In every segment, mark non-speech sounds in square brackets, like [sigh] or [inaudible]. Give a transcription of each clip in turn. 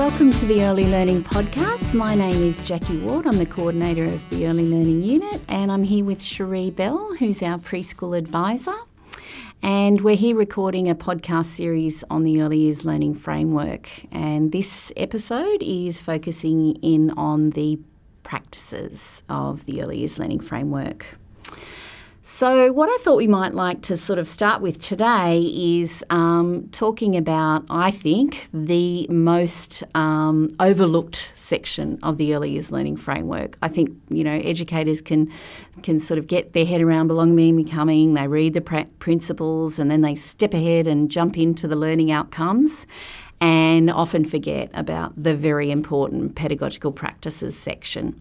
welcome to the Early Learning Podcast. My name is Jackie Ward. I'm the coordinator of the Early Learning Unit, and I'm here with Cherie Bell, who's our preschool advisor. And we're here recording a podcast series on the Early Years Learning Framework. And this episode is focusing in on the practices of the Early Years Learning Framework. So, what I thought we might like to sort of start with today is um, talking about, I think, the most um, overlooked section of the early years learning framework. I think you know educators can can sort of get their head around belonging and becoming. They read the pr- principles and then they step ahead and jump into the learning outcomes and often forget about the very important pedagogical practices section.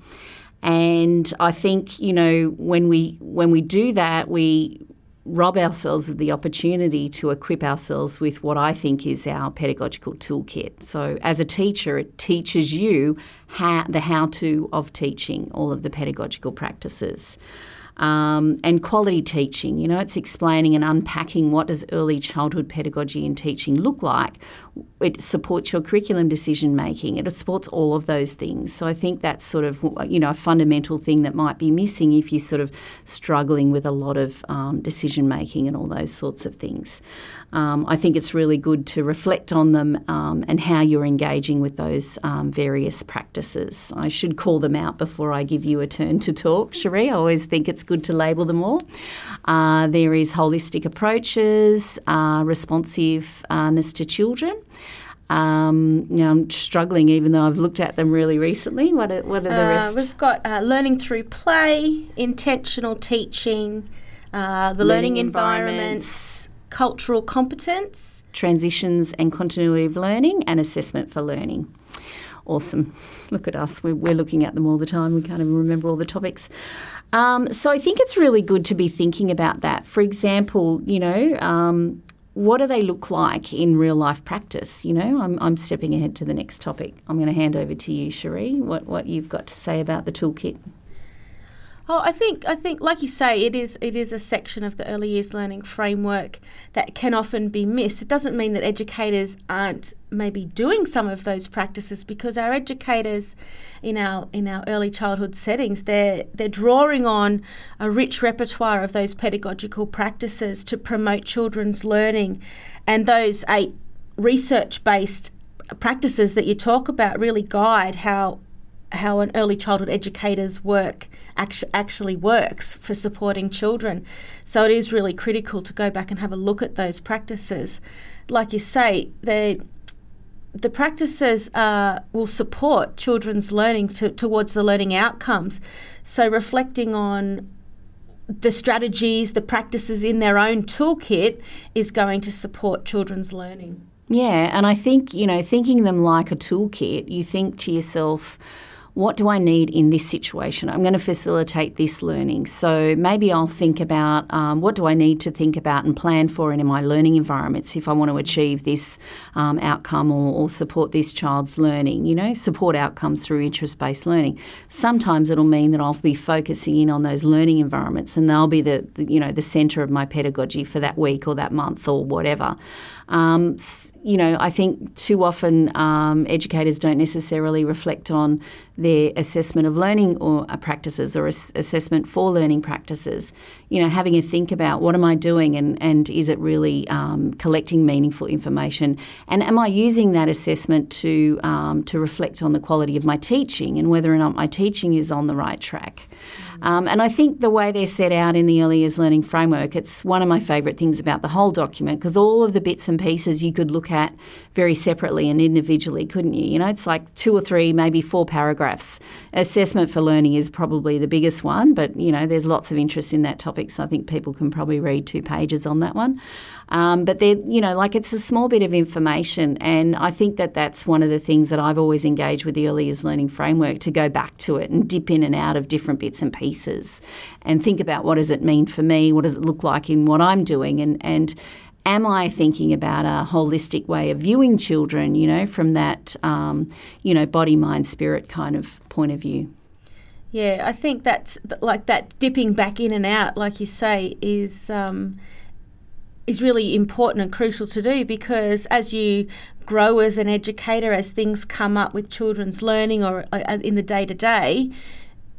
And I think you know when we when we do that, we rob ourselves of the opportunity to equip ourselves with what I think is our pedagogical toolkit. So, as a teacher, it teaches you how, the how to of teaching all of the pedagogical practices um, and quality teaching. You know, it's explaining and unpacking what does early childhood pedagogy and teaching look like. It supports your curriculum decision making. It supports all of those things. So I think that's sort of you know a fundamental thing that might be missing if you're sort of struggling with a lot of um, decision making and all those sorts of things. Um, I think it's really good to reflect on them um, and how you're engaging with those um, various practices. I should call them out before I give you a turn to talk, Cherie. I always think it's good to label them all. Uh, there is holistic approaches, uh, responsiveness to children. Um, you know, I'm struggling, even though I've looked at them really recently. What are, what are the uh, rest? We've got uh, learning through play, intentional teaching, uh, the learning, learning environments, cultural competence, transitions and continuity of learning, and assessment for learning. Awesome. Look at us. We're, we're looking at them all the time. We can't even remember all the topics. Um, so I think it's really good to be thinking about that. For example, you know, um, what do they look like in real life practice? You know, I'm, I'm stepping ahead to the next topic. I'm going to hand over to you, Cherie, what, what you've got to say about the toolkit. Oh, I think I think, like you say, it is it is a section of the early years learning framework that can often be missed. It doesn't mean that educators aren't maybe doing some of those practices because our educators in our in our early childhood settings they're they're drawing on a rich repertoire of those pedagogical practices to promote children's learning, and those eight research based practices that you talk about really guide how how an early childhood educator's work actually works for supporting children. So it is really critical to go back and have a look at those practices. Like you say, they the practices uh, will support children's learning to, towards the learning outcomes. So, reflecting on the strategies, the practices in their own toolkit is going to support children's learning. Yeah, and I think, you know, thinking them like a toolkit, you think to yourself, what do I need in this situation? I'm going to facilitate this learning. So maybe I'll think about um, what do I need to think about and plan for in my learning environments if I want to achieve this um, outcome or, or, support this child's learning. You know, support outcomes through interest-based learning. Sometimes it'll mean that I'll be focusing in on those learning environments, and they'll be the, the you know the centre of my pedagogy for that week or that month or whatever. Um, you know, I think too often um, educators don't necessarily reflect on their assessment of learning or uh, practices or ass- assessment for learning practices. You know, having a think about what am I doing and, and is it really um, collecting meaningful information and am I using that assessment to um, to reflect on the quality of my teaching and whether or not my teaching is on the right track. Um, and I think the way they're set out in the early years learning framework, it's one of my favourite things about the whole document because all of the bits and pieces you could look at very separately and individually, couldn't you? You know, it's like two or three, maybe four paragraphs. Assessment for learning is probably the biggest one, but you know, there's lots of interest in that topic, so I think people can probably read two pages on that one. Um, but they're, you know, like it's a small bit of information. And I think that that's one of the things that I've always engaged with the early years learning framework to go back to it and dip in and out of different bits and pieces and think about what does it mean for me? What does it look like in what I'm doing? And, and, am I thinking about a holistic way of viewing children, you know, from that, um, you know, body, mind, spirit kind of point of view? Yeah, I think that's like that dipping back in and out, like you say, is um, is really important and crucial to do because as you grow as an educator, as things come up with children's learning or uh, in the day to day,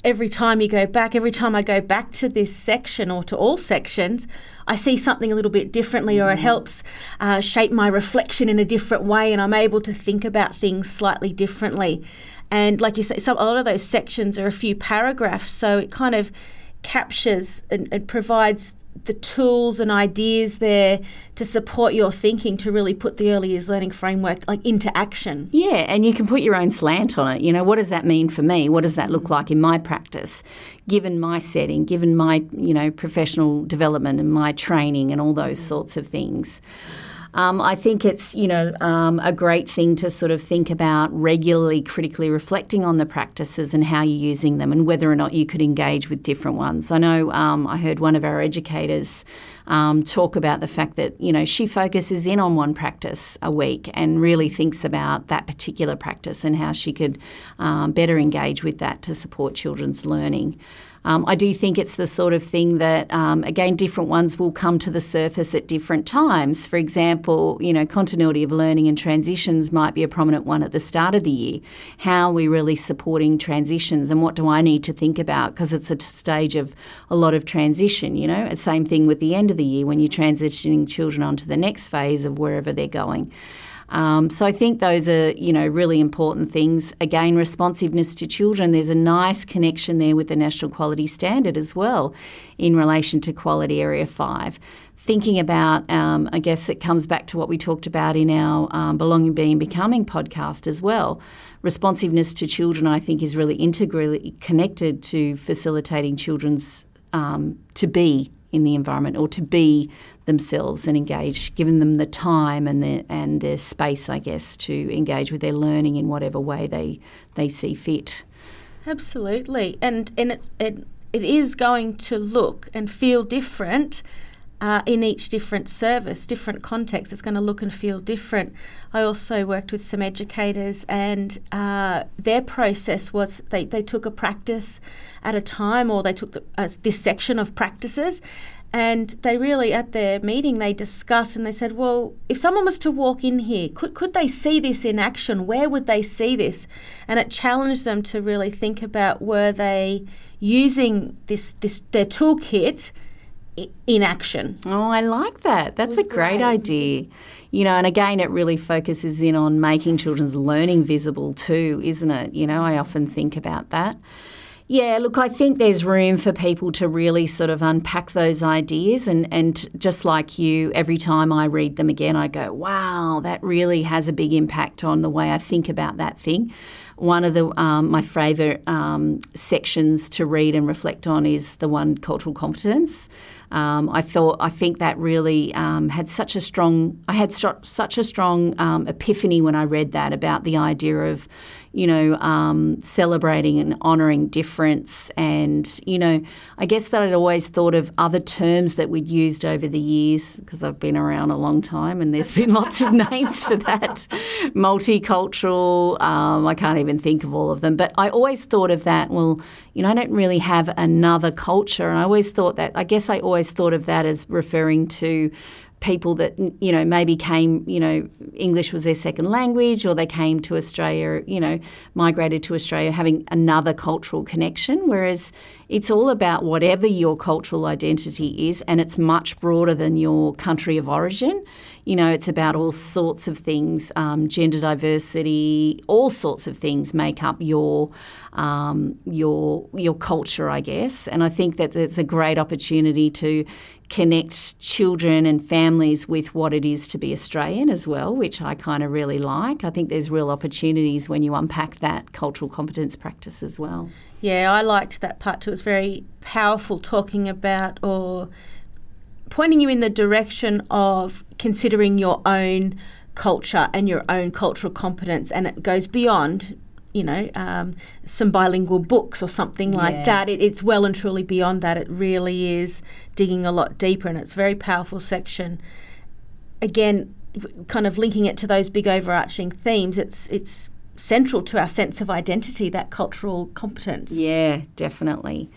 every time you go back, every time I go back to this section or to all sections, I see something a little bit differently, or it mm. helps uh, shape my reflection in a different way, and I'm able to think about things slightly differently. And like you say, so a lot of those sections are a few paragraphs, so it kind of captures and, and provides the tools and ideas there to support your thinking to really put the early years learning framework like into action. Yeah, and you can put your own slant on it. You know, what does that mean for me? What does that look like in my practice, given my setting, given my, you know, professional development and my training and all those sorts of things. Um, I think it's you know um, a great thing to sort of think about regularly, critically reflecting on the practices and how you're using them, and whether or not you could engage with different ones. I know um, I heard one of our educators um, talk about the fact that you know she focuses in on one practice a week and really thinks about that particular practice and how she could um, better engage with that to support children's learning. Um, I do think it's the sort of thing that, um, again, different ones will come to the surface at different times. For example, you know, continuity of learning and transitions might be a prominent one at the start of the year. How are we really supporting transitions and what do I need to think about? Because it's a stage of a lot of transition, you know. Same thing with the end of the year when you're transitioning children onto the next phase of wherever they're going. Um, so I think those are, you know, really important things. Again, responsiveness to children. There's a nice connection there with the National Quality Standard as well, in relation to Quality Area Five. Thinking about, um, I guess it comes back to what we talked about in our um, Belonging, Being, Becoming podcast as well. Responsiveness to children, I think, is really integrally connected to facilitating children's um, to be in the environment or to be themselves and engage, giving them the time and the and their space, I guess, to engage with their learning in whatever way they they see fit. Absolutely, and and it's it, it is going to look and feel different. Uh, in each different service, different context, it's going to look and feel different. I also worked with some educators, and uh, their process was they, they took a practice at a time, or they took the, uh, this section of practices, and they really, at their meeting, they discussed and they said, well, if someone was to walk in here, could, could they see this in action? Where would they see this? And it challenged them to really think about were they using this, this their toolkit in action. Oh, I like that. That's a great, great idea. You know, and again, it really focuses in on making children's learning visible too, isn't it? You know, I often think about that. Yeah, look, I think there's room for people to really sort of unpack those ideas. And, and just like you, every time I read them again, I go, wow, that really has a big impact on the way I think about that thing. One of the um, my favourite um, sections to read and reflect on is the one cultural competence. Um, I thought I think that really um, had such a strong I had such a strong um, epiphany when I read that about the idea of you know, um, celebrating and honouring difference. And, you know, I guess that I'd always thought of other terms that we'd used over the years because I've been around a long time and there's been lots of [laughs] names for that. Multicultural, um, I can't even think of all of them. But I always thought of that, well, you know, I don't really have another culture. And I always thought that, I guess I always thought of that as referring to people that you know maybe came you know English was their second language or they came to Australia you know migrated to Australia having another cultural connection. Whereas it's all about whatever your cultural identity is and it's much broader than your country of origin. You know it's about all sorts of things um, gender diversity all sorts of things make up your um, your your culture I guess. And I think that it's a great opportunity to connect children and families with what it is to be Australian as well, which I kind of really like. I think there's real opportunities when you unpack that cultural competence practice as well. Yeah, I liked that part too. It was very powerful talking about or pointing you in the direction of considering your own culture and your own cultural competence, and it goes beyond you know, um, some bilingual books or something like yeah. that. It, it's well and truly beyond that. It really is digging a lot deeper, and it's a very powerful section. Again, kind of linking it to those big overarching themes. It's it's central to our sense of identity, that cultural competence. Yeah, definitely.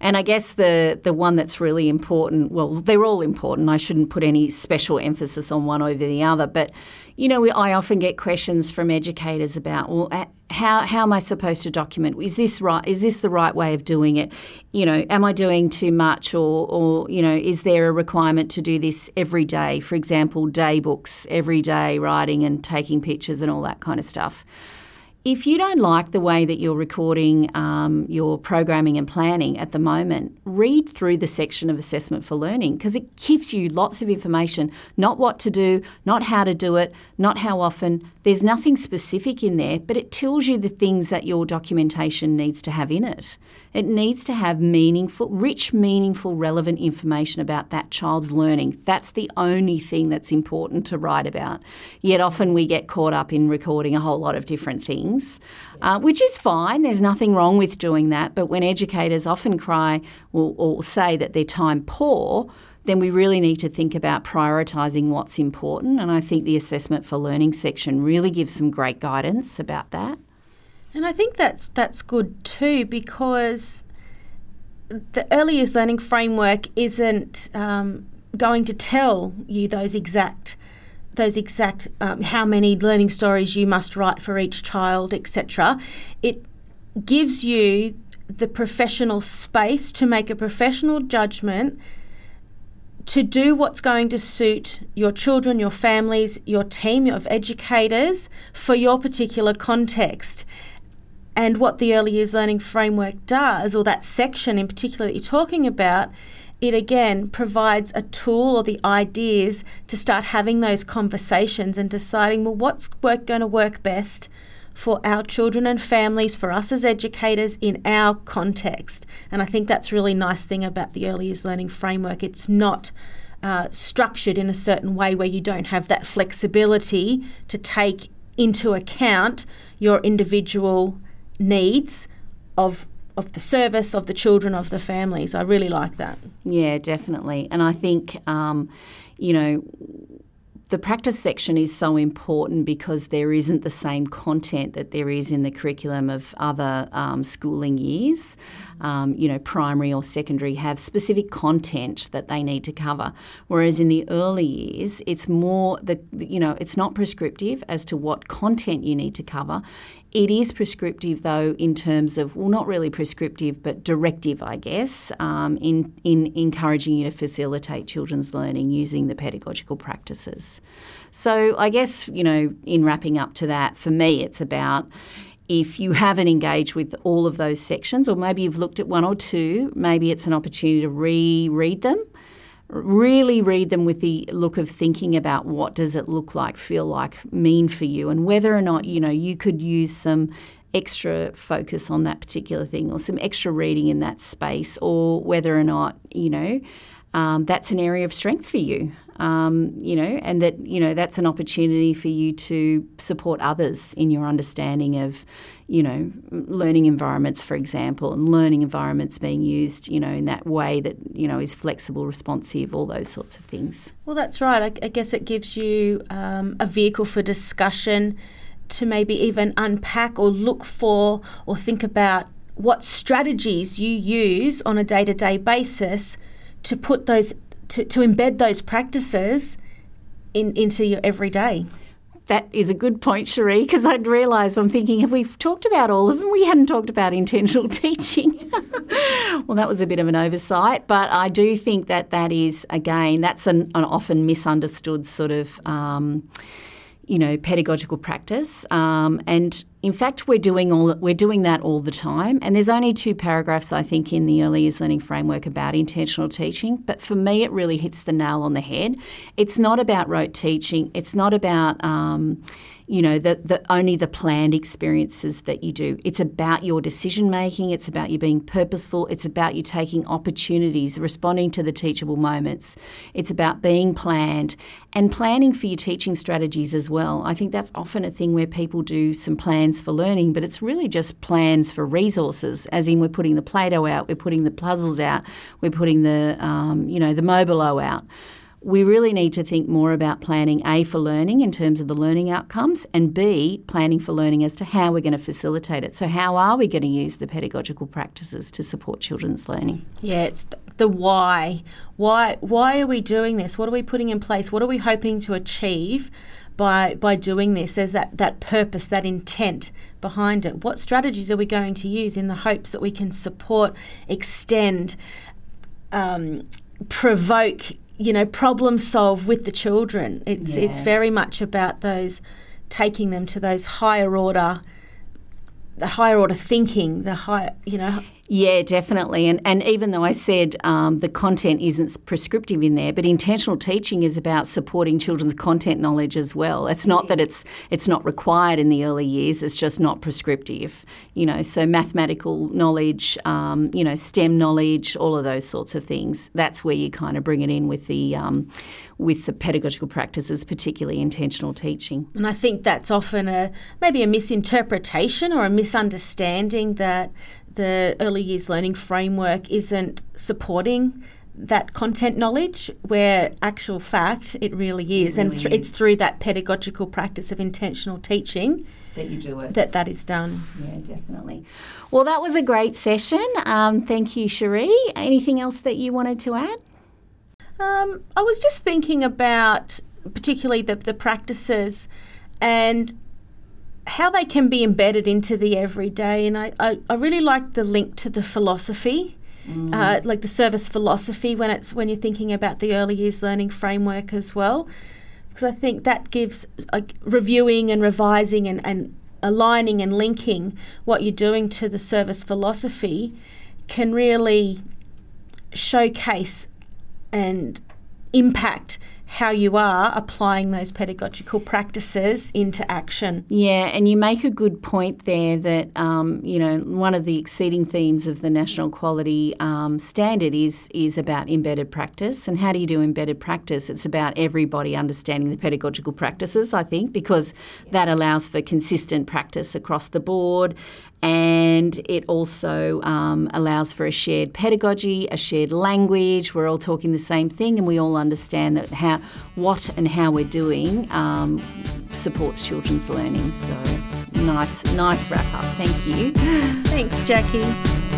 And I guess the the one that's really important, well, they're all important. I shouldn't put any special emphasis on one over the other, but you know, we, I often get questions from educators about, well, how how am I supposed to document? Is this right? Is this the right way of doing it? You know, am I doing too much, or or you know, is there a requirement to do this every day? For example, day books every day, writing and taking pictures and all that kind of stuff. If you don't like the way that you're recording um, your programming and planning at the moment, read through the section of assessment for learning because it gives you lots of information, not what to do, not how to do it, not how often. There's nothing specific in there, but it tells you the things that your documentation needs to have in it. It needs to have meaningful, rich, meaningful, relevant information about that child's learning. That's the only thing that's important to write about. Yet often we get caught up in recording a whole lot of different things, uh, which is fine. There's nothing wrong with doing that. But when educators often cry or, or say that they're time poor, then we really need to think about prioritising what's important. And I think the assessment for learning section really gives some great guidance about that. And I think that's that's good too because the early years learning framework isn't um, going to tell you those exact those exact um, how many learning stories you must write for each child, etc. It gives you the professional space to make a professional judgment to do what's going to suit your children, your families, your team of educators for your particular context. And what the early years learning framework does, or that section in particular that you're talking about, it again provides a tool or the ideas to start having those conversations and deciding, well, what's work going to work best for our children and families, for us as educators in our context. And I think that's really nice thing about the early years learning framework. It's not uh, structured in a certain way where you don't have that flexibility to take into account your individual needs of of the service of the children of the families. I really like that. Yeah, definitely. And I think um, you know the practice section is so important because there isn't the same content that there is in the curriculum of other um, schooling years. Um, you know, primary or secondary have specific content that they need to cover, whereas in the early years, it's more the you know it's not prescriptive as to what content you need to cover. It is prescriptive, though, in terms of, well, not really prescriptive, but directive, I guess, um, in, in encouraging you to facilitate children's learning using the pedagogical practices. So, I guess, you know, in wrapping up to that, for me, it's about if you haven't engaged with all of those sections, or maybe you've looked at one or two, maybe it's an opportunity to reread them really read them with the look of thinking about what does it look like, feel like, mean for you, and whether or not you know you could use some extra focus on that particular thing or some extra reading in that space, or whether or not you know um, that's an area of strength for you um, you know, and that you know that's an opportunity for you to support others in your understanding of, you know, learning environments, for example, and learning environments being used, you know, in that way that you know is flexible, responsive, all those sorts of things. Well, that's right. I, I guess it gives you um, a vehicle for discussion to maybe even unpack or look for or think about what strategies you use on a day to day basis to put those to, to embed those practices in, into your everyday. That is a good point, Cherie, because I'd realise I'm thinking, have we talked about all of them? We hadn't talked about intentional [laughs] teaching. well, that was a bit of an oversight, but I do think that that is, again, that's an, an often misunderstood sort of. Um, you know, pedagogical practice. Um, and in fact, we're doing all we're doing that all the time. And there's only two paragraphs I think in the early years learning framework about intentional teaching. But for me, it really hits the nail on the head. It's not about rote teaching. It's not about um, you know, the, the only the planned experiences that you do. It's about your decision making, it's about you being purposeful, it's about you taking opportunities, responding to the teachable moments. It's about being planned and planning for your teaching strategies as well. I think that's often a thing where people do some plans for learning, but it's really just plans for resources, as in we're putting the Play Doh out, we're putting the puzzles out, we're putting the, um, you know, the Mobilo out we really need to think more about planning A for learning in terms of the learning outcomes, and B, planning for learning as to how we're going to facilitate it. So, how are we going to use the pedagogical practices to support children's learning? Yeah, it's the why. Why why are we doing this? What are we putting in place? What are we hoping to achieve by by doing this? There's that, that purpose, that intent behind it. What strategies are we going to use in the hopes that we can support, extend, um, provoke you know, problem solve with the children. It's yeah. it's very much about those taking them to those higher order the higher order thinking, the higher, you know, yeah, definitely. And and even though I said um, the content isn't prescriptive in there, but intentional teaching is about supporting children's content knowledge as well. It's not yes. that it's it's not required in the early years. It's just not prescriptive. You know, so mathematical knowledge, um, you know, STEM knowledge, all of those sorts of things. That's where you kind of bring it in with the um, with the pedagogical practices, particularly intentional teaching. And I think that's often a maybe a misinterpretation or a misunderstanding that the early years learning framework isn't supporting that content knowledge where actual fact it really is. It really and th- is. it's through that pedagogical practice of intentional teaching that you do it. that that is done. Yeah definitely. Well that was a great session. Um, thank you cherie. Anything else that you wanted to add? Um, i was just thinking about particularly the, the practices and how they can be embedded into the everyday. And I, I, I really like the link to the philosophy. Mm. Uh, like the service philosophy when it's when you're thinking about the early years learning framework as well because I think that gives like reviewing and revising and, and aligning and linking what you're doing to the service philosophy can really showcase and impact how you are applying those pedagogical practices into action. Yeah, and you make a good point there that, um, you know, one of the exceeding themes of the National Quality um, Standard is, is about embedded practice. And how do you do embedded practice? It's about everybody understanding the pedagogical practices, I think, because that allows for consistent practice across the board and it also um, allows for a shared pedagogy, a shared language. We're all talking the same thing, and we all understand that how what and how we're doing um, supports children's learning. So nice, nice wrap up. Thank you. Thanks, Jackie.